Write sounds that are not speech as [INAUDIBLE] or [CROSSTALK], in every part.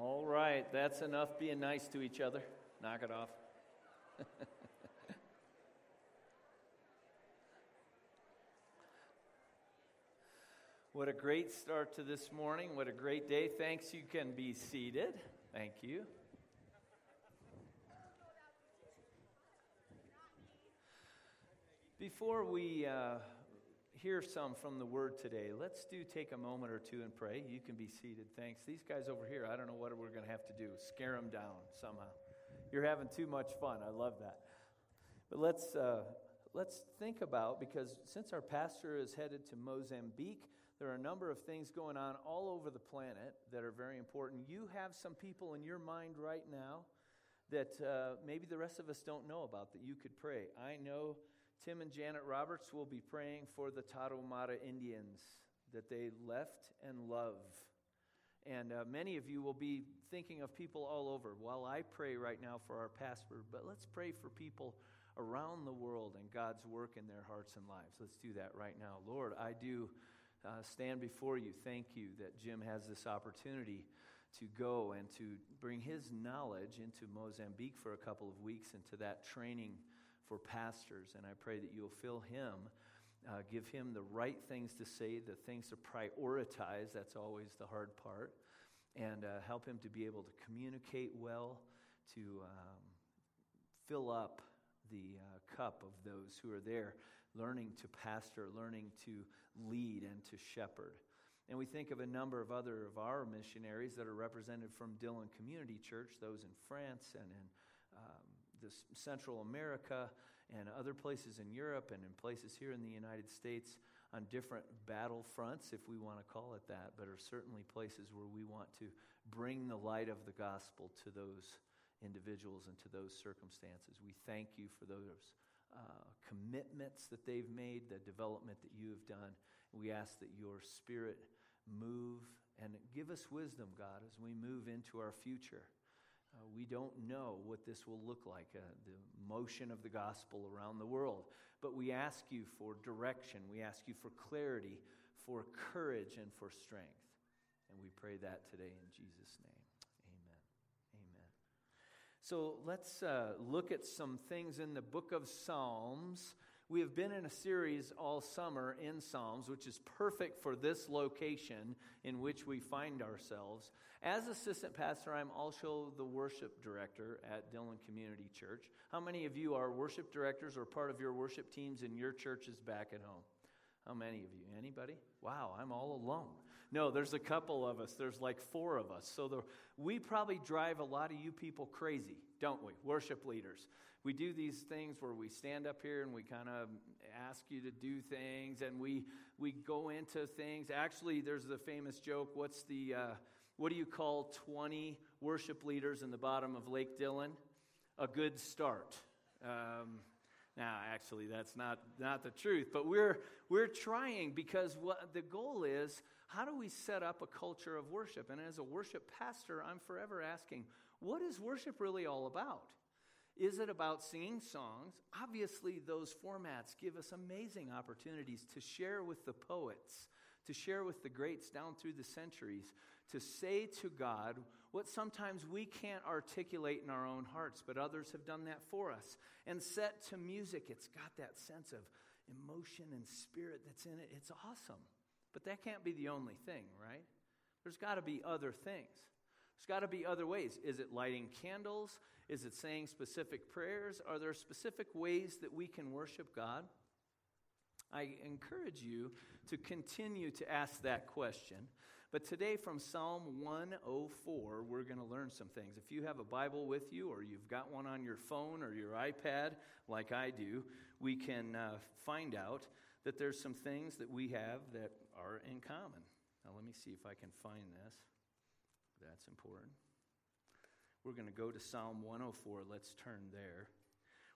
All right, that's enough being nice to each other. Knock it off. [LAUGHS] what a great start to this morning. What a great day. Thanks, you can be seated. Thank you. Before we uh, hear some from the word today, let's do take a moment or two and pray. You can be seated. Thanks. These guys over here, I don't know what we're going to have to do. Scare them down somehow. You're having too much fun. I love that. But let's uh, let's think about because since our pastor is headed to Mozambique, there are a number of things going on all over the planet that are very important. You have some people in your mind right now that uh, maybe the rest of us don't know about that you could pray. I know Tim and Janet Roberts will be praying for the Tarahumara Indians that they left and love. And uh, many of you will be thinking of people all over. While I pray right now for our pastor, but let's pray for people around the world and God's work in their hearts and lives. Let's do that right now. Lord, I do uh, stand before you. Thank you that Jim has this opportunity to go and to bring his knowledge into Mozambique for a couple of weeks into that training for pastors. And I pray that you'll fill him, uh, give him the right things to say, the things to prioritize. That's always the hard part. And uh, help him to be able to communicate well, to um, fill up the uh, cup of those who are there, learning to pastor, learning to lead, and to shepherd. And we think of a number of other of our missionaries that are represented from Dillon Community Church, those in France and in um, this Central America and other places in Europe and in places here in the United States on different battle fronts, if we want to call it that, but are certainly places where we want to bring the light of the gospel to those individuals and to those circumstances. We thank you for those uh, commitments that they've made, the development that you have done. We ask that your spirit move and give us wisdom, God, as we move into our future. Uh, we don't know what this will look like, uh, the motion of the gospel around the world. But we ask you for direction. We ask you for clarity, for courage, and for strength. And we pray that today in Jesus' name. Amen. Amen. So let's uh, look at some things in the book of Psalms. We have been in a series all summer in Psalms, which is perfect for this location in which we find ourselves. As assistant pastor, I'm also the worship director at Dillon Community Church. How many of you are worship directors or part of your worship teams in your churches back at home? How many of you? Anybody? Wow, I'm all alone. No, there's a couple of us. There's like four of us. So the, we probably drive a lot of you people crazy, don't we? Worship leaders. We do these things where we stand up here and we kind of ask you to do things and we, we go into things. Actually, there's the famous joke what's the. Uh, what do you call 20 worship leaders in the bottom of Lake Dillon? A good start. Um, now, actually, that's not, not the truth, but we're, we're trying because what the goal is how do we set up a culture of worship? And as a worship pastor, I'm forever asking, what is worship really all about? Is it about singing songs? Obviously, those formats give us amazing opportunities to share with the poets, to share with the greats down through the centuries, to say to God what sometimes we can't articulate in our own hearts, but others have done that for us. And set to music, it's got that sense of emotion and spirit that's in it. It's awesome. But that can't be the only thing, right? There's got to be other things. There's got to be other ways. Is it lighting candles? Is it saying specific prayers? Are there specific ways that we can worship God? I encourage you to continue to ask that question but today, from Psalm 104, we're going to learn some things. If you have a Bible with you, or you've got one on your phone or your iPad, like I do, we can uh, find out that there's some things that we have that are in common. Now, let me see if I can find this. That's important. We're going to go to Psalm 104. Let's turn there.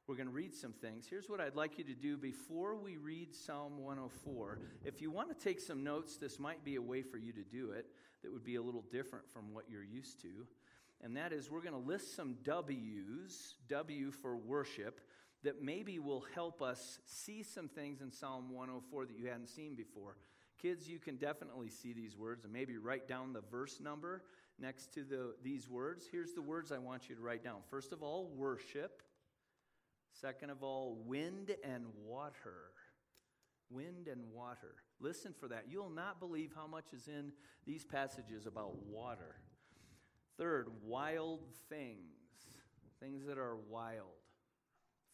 We're going to read some things. Here's what I'd like you to do before we read Psalm 104. If you want to take some notes, this might be a way for you to do it that would be a little different from what you're used to. And that is, we're going to list some W's, W for worship, that maybe will help us see some things in Psalm 104 that you hadn't seen before. Kids, you can definitely see these words and maybe write down the verse number next to the, these words. Here's the words I want you to write down. First of all, worship. Second of all, wind and water. Wind and water. Listen for that. You'll not believe how much is in these passages about water. Third, wild things. Things that are wild.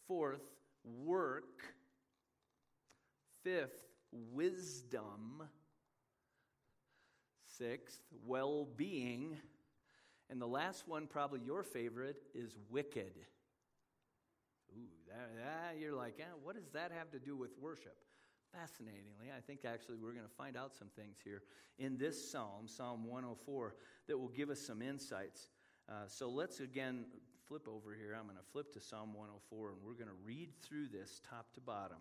Fourth, work. Fifth, wisdom. Sixth, well being. And the last one, probably your favorite, is wicked. Ooh, that, that, you're like, eh, what does that have to do with worship? Fascinatingly, I think actually we're going to find out some things here in this psalm, Psalm 104, that will give us some insights. Uh, so let's again flip over here. I'm going to flip to Psalm 104, and we're going to read through this top to bottom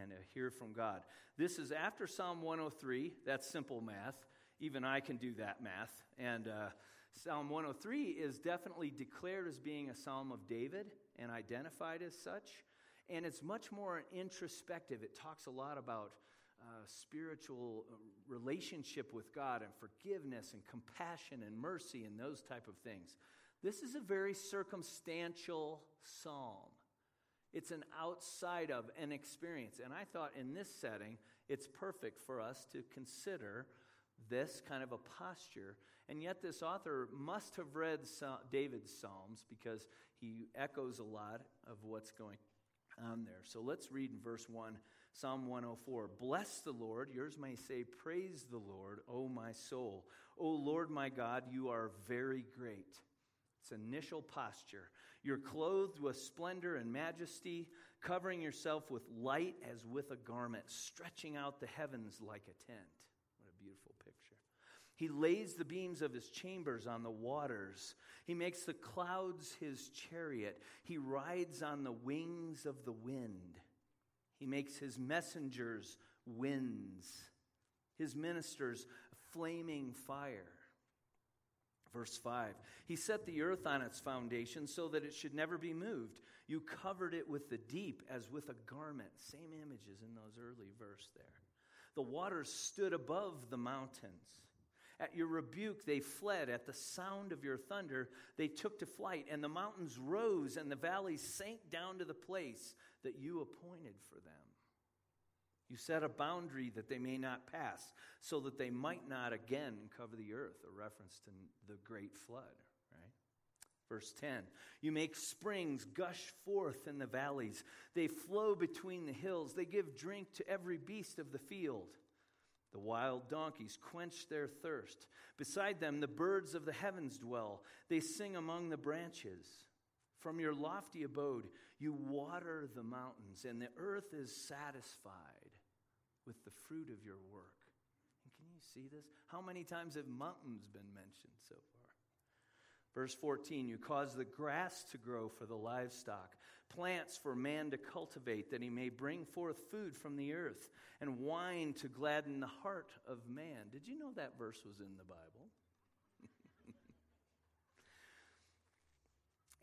and uh, hear from God. This is after Psalm 103. That's simple math. Even I can do that math. And uh, Psalm 103 is definitely declared as being a psalm of David and identified as such. And it's much more introspective. It talks a lot about uh, spiritual uh, relationship with God and forgiveness and compassion and mercy and those type of things. This is a very circumstantial psalm. It's an outside of an experience. And I thought in this setting, it's perfect for us to consider this kind of a posture. And yet, this author must have read David's Psalms because he echoes a lot of what's going on there. So let's read in verse 1, Psalm 104. Bless the Lord. Yours may say, Praise the Lord, O my soul. O Lord my God, you are very great. It's initial posture. You're clothed with splendor and majesty, covering yourself with light as with a garment, stretching out the heavens like a tent. What a beautiful picture. He lays the beams of his chambers on the waters. He makes the clouds his chariot. He rides on the wings of the wind. He makes his messengers winds, his ministers flaming fire. Verse 5 He set the earth on its foundation so that it should never be moved. You covered it with the deep as with a garment. Same images in those early verse there. The waters stood above the mountains. At your rebuke, they fled. At the sound of your thunder, they took to flight. And the mountains rose, and the valleys sank down to the place that you appointed for them. You set a boundary that they may not pass, so that they might not again cover the earth, a reference to the great flood, right? Verse 10 You make springs gush forth in the valleys, they flow between the hills, they give drink to every beast of the field. The wild donkeys quench their thirst. Beside them, the birds of the heavens dwell. They sing among the branches. From your lofty abode, you water the mountains, and the earth is satisfied with the fruit of your work. And can you see this? How many times have mountains been mentioned so far? Verse 14, you cause the grass to grow for the livestock, plants for man to cultivate, that he may bring forth food from the earth, and wine to gladden the heart of man. Did you know that verse was in the Bible?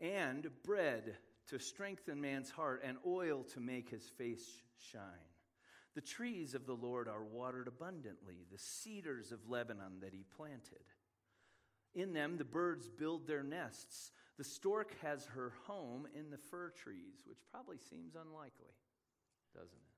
[LAUGHS] and bread to strengthen man's heart, and oil to make his face shine. The trees of the Lord are watered abundantly, the cedars of Lebanon that he planted. In them the birds build their nests. The stork has her home in the fir trees, which probably seems unlikely, doesn't it?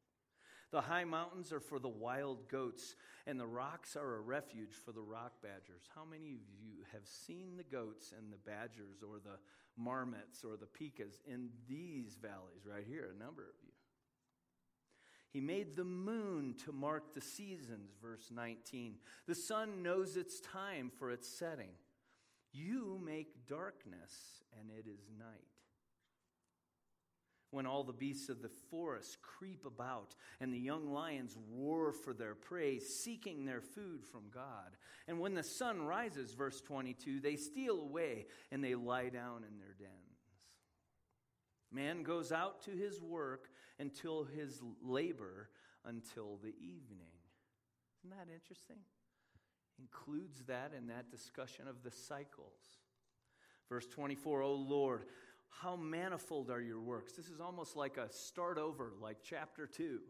The high mountains are for the wild goats, and the rocks are a refuge for the rock badgers. How many of you have seen the goats and the badgers or the marmots or the pikas in these valleys right here? A number of you. He made the moon to mark the seasons, verse 19. The sun knows its time for its setting. You make darkness, and it is night. When all the beasts of the forest creep about, and the young lions roar for their prey, seeking their food from God. And when the sun rises, verse 22, they steal away and they lie down in their dens. Man goes out to his work until his labor until the evening. Isn't that interesting? Includes that in that discussion of the cycles. Verse 24, O Lord, how manifold are your works. This is almost like a start over, like chapter 2.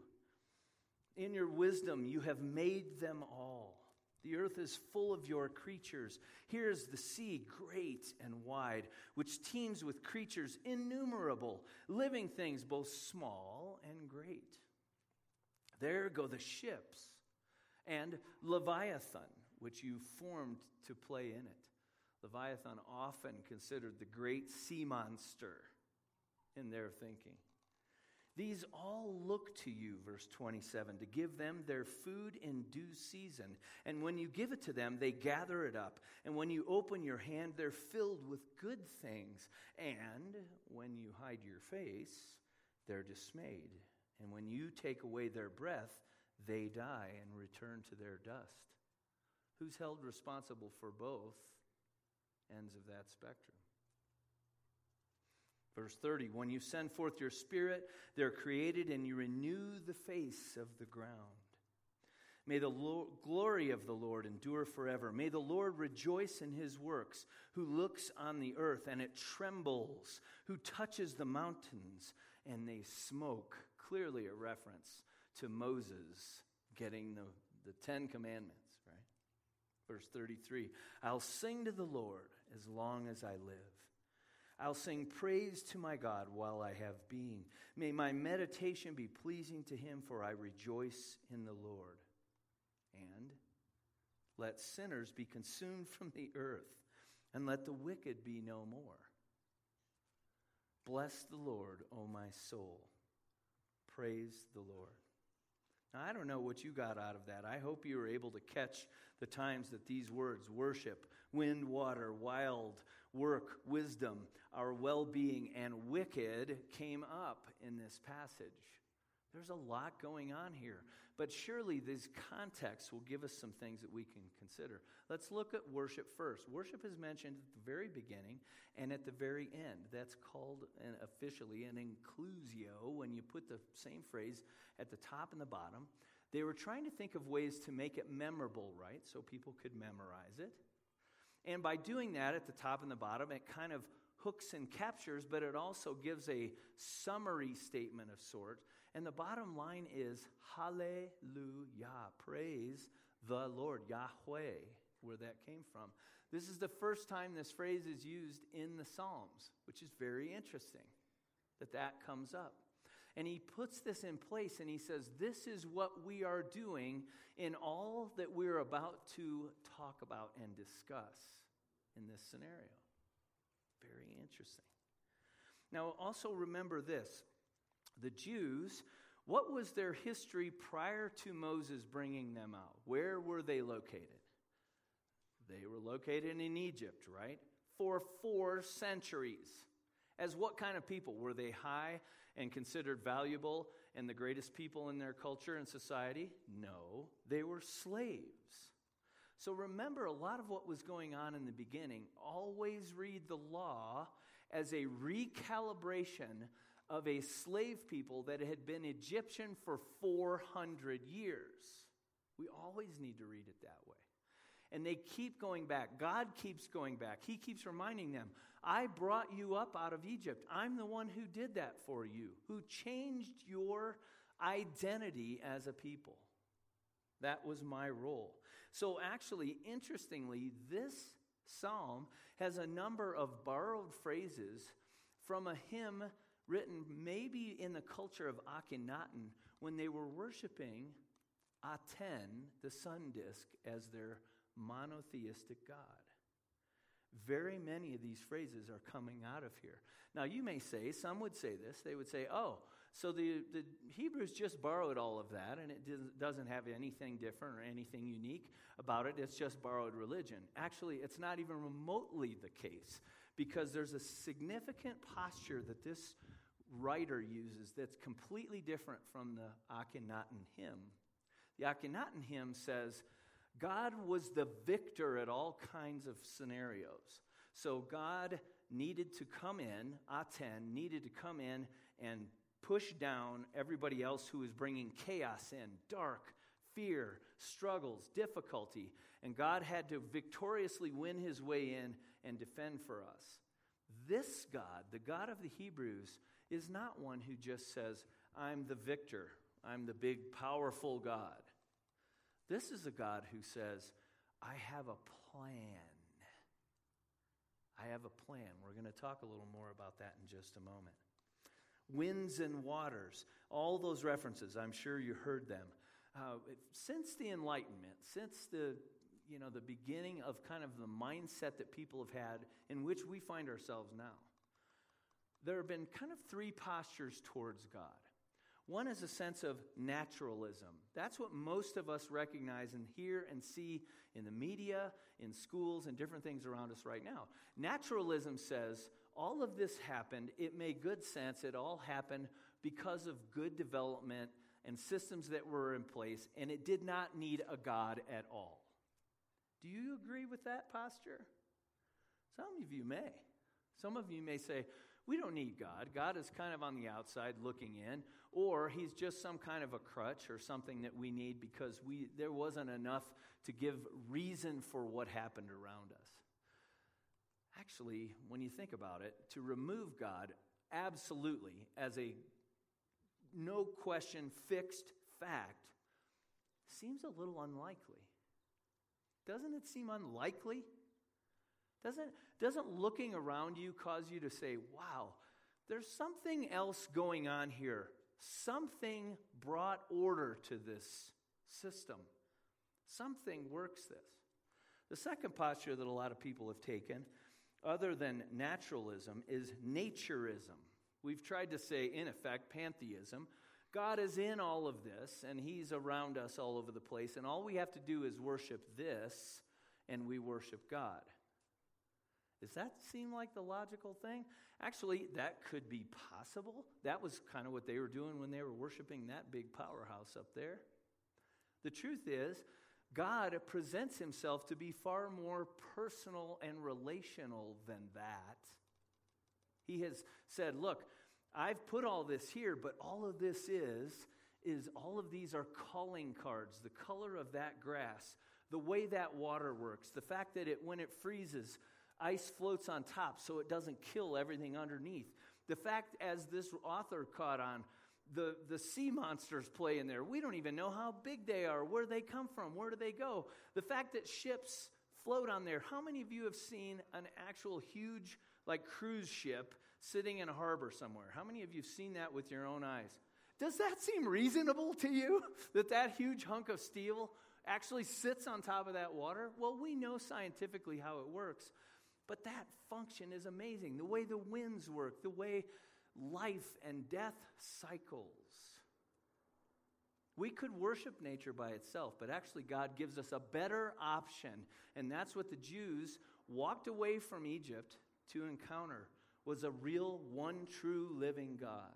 In your wisdom, you have made them all. The earth is full of your creatures. Here is the sea, great and wide, which teems with creatures innumerable, living things both small and great. There go the ships and Leviathan, which you formed to play in it. Leviathan, often considered the great sea monster in their thinking. These all look to you, verse 27, to give them their food in due season. And when you give it to them, they gather it up. And when you open your hand, they're filled with good things. And when you hide your face, they're dismayed. And when you take away their breath, they die and return to their dust. Who's held responsible for both ends of that spectrum? Verse 30 When you send forth your spirit, they're created, and you renew the face of the ground. May the lo- glory of the Lord endure forever. May the Lord rejoice in his works, who looks on the earth and it trembles, who touches the mountains and they smoke. Clearly, a reference to Moses getting the, the Ten Commandments? Verse 33 I'll sing to the Lord as long as I live. I'll sing praise to my God while I have being. May my meditation be pleasing to him, for I rejoice in the Lord. And let sinners be consumed [LAUGHS] from the earth, and let the wicked be no more. Bless the Lord, O my soul. Praise the Lord. Now, I don't know what you got out of that. I hope you were able to catch the times that these words worship, wind, water, wild, work, wisdom, our well being, and wicked came up in this passage. There's a lot going on here, but surely these contexts will give us some things that we can consider. Let's look at worship first. Worship is mentioned at the very beginning and at the very end. That's called an, officially an inclusio when you put the same phrase at the top and the bottom. They were trying to think of ways to make it memorable, right? So people could memorize it. And by doing that at the top and the bottom, it kind of hooks and captures, but it also gives a summary statement of sort. And the bottom line is Hallelujah. Praise the Lord, Yahweh, where that came from. This is the first time this phrase is used in the Psalms, which is very interesting that that comes up. And he puts this in place and he says, This is what we are doing in all that we're about to talk about and discuss in this scenario. Very interesting. Now, also remember this the Jews, what was their history prior to Moses bringing them out? Where were they located? They were located in Egypt, right? For four centuries. As what kind of people? Were they high and considered valuable and the greatest people in their culture and society? No, they were slaves. So remember a lot of what was going on in the beginning. Always read the law as a recalibration of a slave people that had been Egyptian for 400 years. We always need to read it that way. And they keep going back. God keeps going back. He keeps reminding them, I brought you up out of Egypt. I'm the one who did that for you, who changed your identity as a people. That was my role. So, actually, interestingly, this psalm has a number of borrowed phrases from a hymn written maybe in the culture of Akhenaten when they were worshiping Aten, the sun disk, as their monotheistic God. Very many of these phrases are coming out of here. Now, you may say, some would say this, they would say, oh, so the, the Hebrews just borrowed all of that, and it doesn't have anything different or anything unique about it. It's just borrowed religion. Actually, it's not even remotely the case because there's a significant posture that this writer uses that's completely different from the Akhenaten hymn. The Akhenaten hymn says, God was the victor at all kinds of scenarios. So God needed to come in, Aten needed to come in and push down everybody else who was bringing chaos in, dark, fear, struggles, difficulty. And God had to victoriously win his way in and defend for us. This God, the God of the Hebrews, is not one who just says, I'm the victor, I'm the big, powerful God. This is a God who says, I have a plan. I have a plan. We're going to talk a little more about that in just a moment. Winds and waters, all those references, I'm sure you heard them. Uh, since the Enlightenment, since the you know the beginning of kind of the mindset that people have had in which we find ourselves now, there have been kind of three postures towards God. One is a sense of naturalism. That's what most of us recognize and hear and see in the media, in schools, and different things around us right now. Naturalism says all of this happened, it made good sense, it all happened because of good development and systems that were in place, and it did not need a God at all. Do you agree with that posture? Some of you may. Some of you may say, we don't need God. God is kind of on the outside looking in, or he's just some kind of a crutch or something that we need because we, there wasn't enough to give reason for what happened around us. Actually, when you think about it, to remove God absolutely as a no question fixed fact seems a little unlikely. Doesn't it seem unlikely? Doesn't, doesn't looking around you cause you to say, wow, there's something else going on here? Something brought order to this system. Something works this. The second posture that a lot of people have taken, other than naturalism, is naturism. We've tried to say, in effect, pantheism. God is in all of this, and He's around us all over the place, and all we have to do is worship this, and we worship God. Does that seem like the logical thing? Actually, that could be possible. That was kind of what they were doing when they were worshiping that big powerhouse up there. The truth is, God presents himself to be far more personal and relational than that. He has said, Look, I've put all this here, but all of this is, is all of these are calling cards. The color of that grass, the way that water works, the fact that it, when it freezes, ice floats on top so it doesn't kill everything underneath. The fact, as this author caught on, the, the sea monsters play in there. We don't even know how big they are, where they come from, where do they go. The fact that ships float on there. How many of you have seen an actual huge, like, cruise ship sitting in a harbor somewhere? How many of you have seen that with your own eyes? Does that seem reasonable to you [LAUGHS] that that huge hunk of steel actually sits on top of that water? Well, we know scientifically how it works. But that function is amazing. The way the winds work, the way life and death cycles. We could worship nature by itself, but actually, God gives us a better option. And that's what the Jews walked away from Egypt to encounter was a real, one true living God.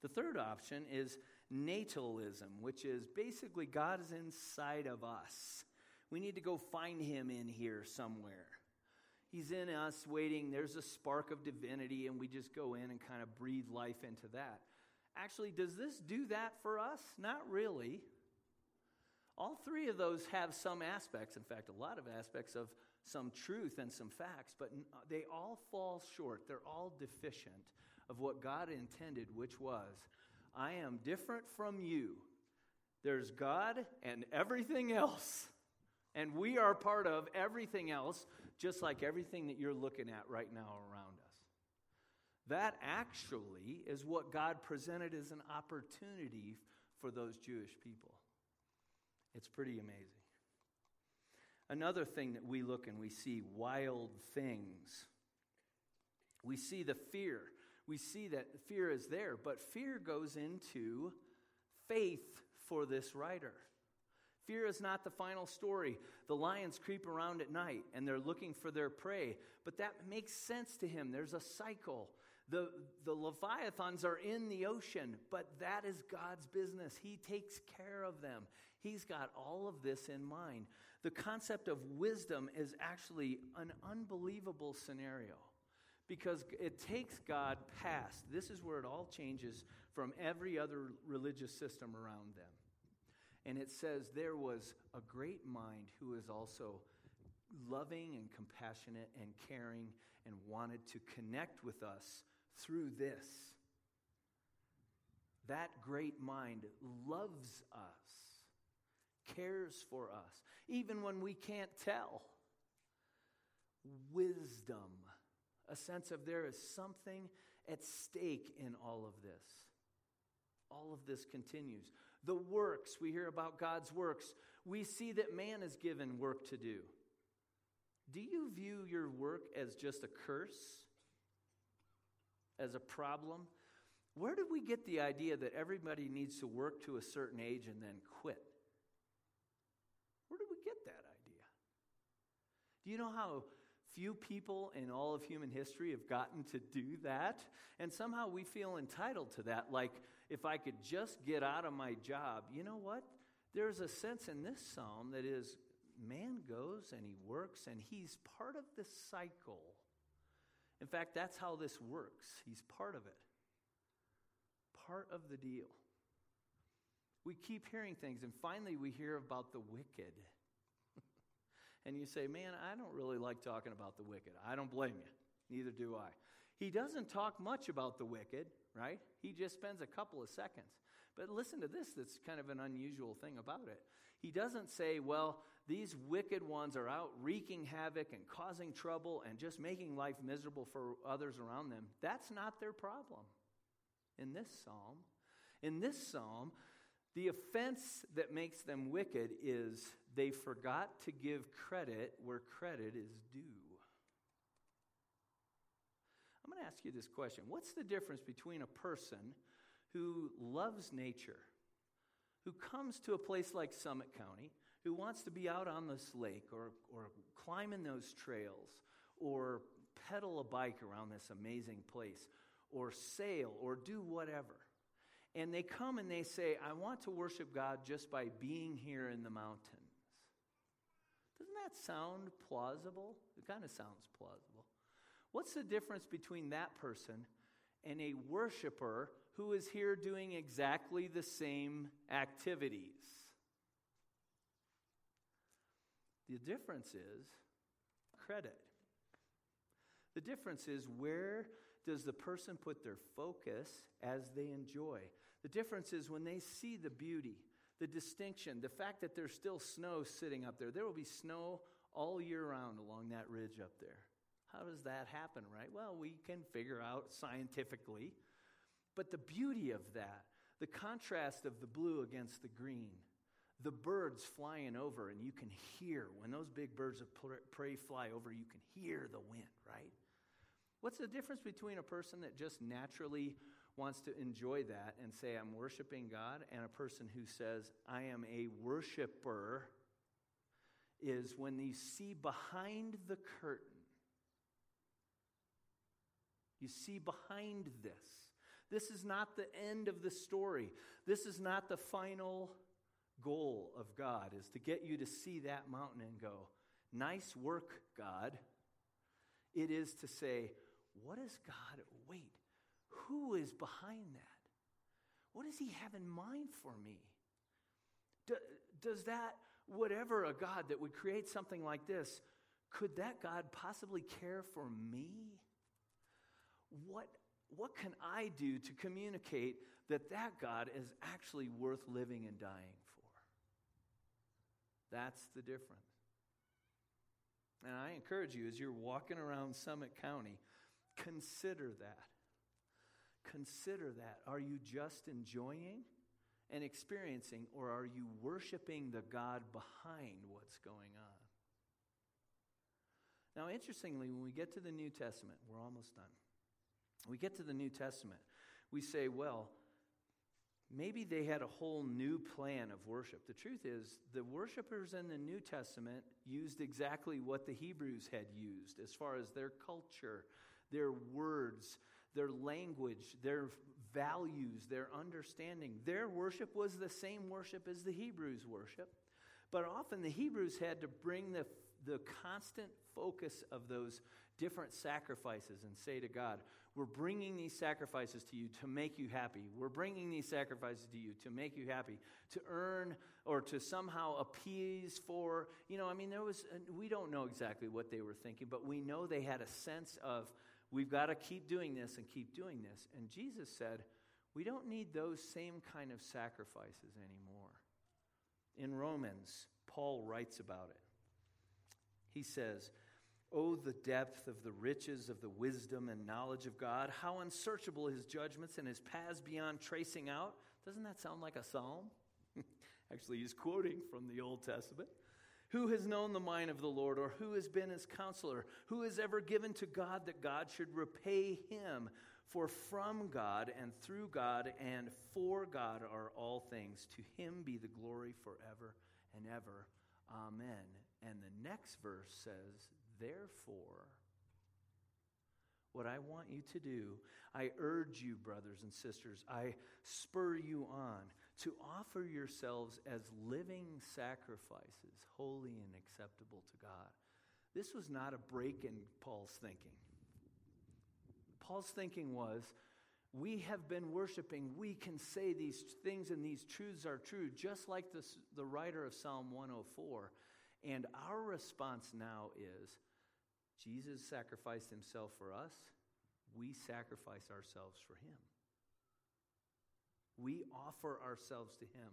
The third option is natalism, which is basically God is inside of us. We need to go find him in here somewhere. He's in us waiting. There's a spark of divinity, and we just go in and kind of breathe life into that. Actually, does this do that for us? Not really. All three of those have some aspects, in fact, a lot of aspects of some truth and some facts, but uh, they all fall short. They're all deficient of what God intended, which was I am different from you. There's God and everything else. And we are part of everything else just like everything that you're looking at right now around us. That actually is what God presented as an opportunity for those Jewish people. It's pretty amazing. Another thing that we look and we see wild things. We see the fear. We see that fear is there, but fear goes into faith for this writer. Fear is not the final story. The lions creep around at night and they're looking for their prey, but that makes sense to him. There's a cycle. The, the Leviathans are in the ocean, but that is God's business. He takes care of them. He's got all of this in mind. The concept of wisdom is actually an unbelievable scenario because it takes God past. This is where it all changes from every other religious system around them. And it says, There was a great mind who is also loving and compassionate and caring and wanted to connect with us through this. that great mind, loves us, cares for us, even when we can't tell. Wisdom, a sense of there is something at stake in all of this. All of this continues. The works, we hear about God's works. We see that man is given work to do. Do you view your work as just a curse? As a problem? Where did we get the idea that everybody needs to work to a certain age and then quit? Where did we get that idea? Do you know how few people in all of human history have gotten to do that? And somehow we feel entitled to that. Like, if I could just get out of my job, you know what? There's a sense in this psalm that is man goes and he works and he's part of the cycle. In fact, that's how this works. He's part of it, part of the deal. We keep hearing things, and finally we hear about the wicked. [LAUGHS] and you say, Man, I don't really like talking about the wicked. I don't blame you. Neither do I. He doesn't talk much about the wicked, right? He just spends a couple of seconds. But listen to this that's kind of an unusual thing about it. He doesn't say, well, these wicked ones are out wreaking havoc and causing trouble and just making life miserable for others around them. That's not their problem in this psalm. In this psalm, the offense that makes them wicked is they forgot to give credit where credit is due. I'm going to ask you this question What's the difference between a person who loves nature, who comes to a place like Summit County, who wants to be out on this lake or, or climb in those trails or pedal a bike around this amazing place or sail or do whatever. And they come and they say, I want to worship God just by being here in the mountains. Doesn't that sound plausible? It kind of sounds plausible. What's the difference between that person and a worshiper who is here doing exactly the same activities? The difference is credit. The difference is where does the person put their focus as they enjoy? The difference is when they see the beauty, the distinction, the fact that there's still snow sitting up there. There will be snow all year round along that ridge up there. How does that happen, right? Well, we can figure out scientifically. But the beauty of that, the contrast of the blue against the green, the birds flying over, and you can hear when those big birds of prey fly over, you can hear the wind, right? What's the difference between a person that just naturally wants to enjoy that and say, I'm worshiping God, and a person who says, I am a worshiper, is when you see behind the curtain, you see behind this. This is not the end of the story. This is not the final goal of God is to get you to see that mountain and go, Nice work, God. It is to say, What is God? Wait, who is behind that? What does He have in mind for me? does that, whatever a God that would create something like this, could that God possibly care for me? What, what can I do to communicate that that God is actually worth living and dying for? that's the difference. And I encourage you, as you're walking around Summit County, consider that. Consider that. Are you just enjoying and experiencing, or are you worshiping the God behind what's going on? Now, interestingly, when we get to the New Testament, we're almost done. We get to the New Testament, we say, well, Maybe they had a whole new plan of worship. The truth is, the worshipers in the New Testament used exactly what the Hebrews had used as far as their culture, their words, their language, their values, their understanding. Their worship was the same worship as the Hebrews' worship. But often the Hebrews had to bring the, the constant focus of those different sacrifices and say to God, We're bringing these sacrifices to you to make you happy. We're bringing these sacrifices to you to make you happy, to earn or to somehow appease for, you know, I mean, there was, we don't know exactly what they were thinking, but we know they had a sense of, We've got to keep doing this and keep doing this. And Jesus said, We don't need those same kind of sacrifices anymore. In Romans, Paul writes about it. He says, Oh, the depth of the riches of the wisdom and knowledge of God, how unsearchable his judgments and his paths beyond tracing out. Doesn't that sound like a psalm? [LAUGHS] Actually, he's quoting from the Old Testament. Who has known the mind of the Lord, or who has been his counselor? Who has ever given to God that God should repay him? For from God and through God and for God are all things. To him be the glory forever and ever. Amen. And the next verse says, Therefore, what I want you to do, I urge you, brothers and sisters, I spur you on to offer yourselves as living sacrifices, holy and acceptable to God. This was not a break in Paul's thinking. Paul's thinking was, we have been worshiping. We can say these things and these truths are true, just like this, the writer of Psalm 104. And our response now is Jesus sacrificed himself for us, we sacrifice ourselves for him. We offer ourselves to him.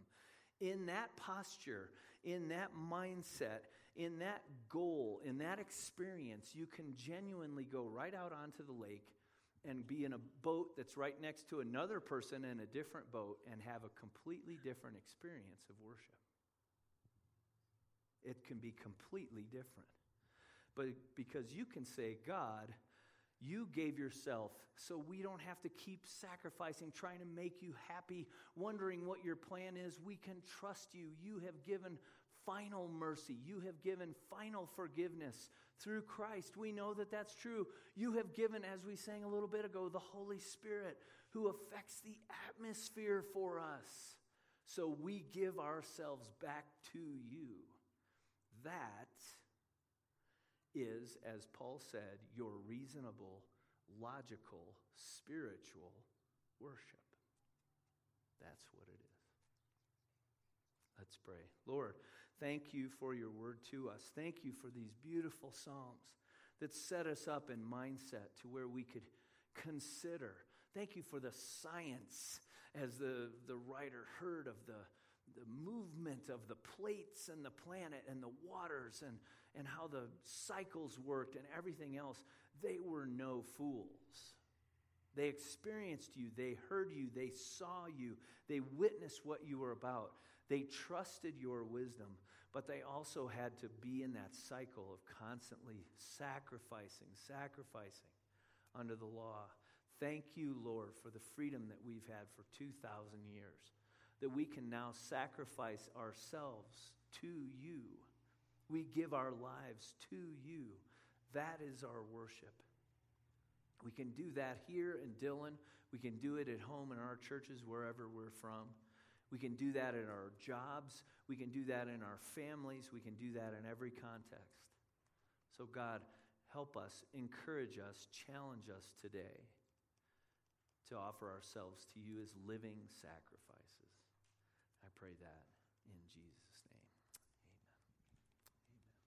In that posture, in that mindset, in that goal, in that experience, you can genuinely go right out onto the lake and be in a boat that's right next to another person in a different boat and have a completely different experience of worship. It can be completely different. But because you can say, God, you gave yourself so we don't have to keep sacrificing, trying to make you happy, wondering what your plan is. We can trust you. You have given final mercy. You have given final forgiveness through Christ. We know that that's true. You have given, as we sang a little bit ago, the Holy Spirit who affects the atmosphere for us. So we give ourselves back to you. That is, as Paul said, your reasonable, logical, spiritual worship. That's what it is. Let's pray. Lord, thank you for your word to us. Thank you for these beautiful Psalms that set us up in mindset to where we could consider. Thank you for the science, as the, the writer heard of the, the movement of the plates and the planet and the waters and, and how the cycles worked and everything else, they were no fools. They experienced you, they heard you, they saw you, they witnessed what you were about. They trusted your wisdom, but they also had to be in that cycle of constantly sacrificing, sacrificing under the law. Thank you, Lord, for the freedom that we've had for 2,000 years, that we can now sacrifice ourselves to you we give our lives to you. That is our worship. We can do that here in Dillon. We can do it at home in our churches, wherever we're from. We can do that in our jobs. We can do that in our families. We can do that in every context. So, God, help us, encourage us, challenge us today to offer ourselves to you as living sacrifices. Pray that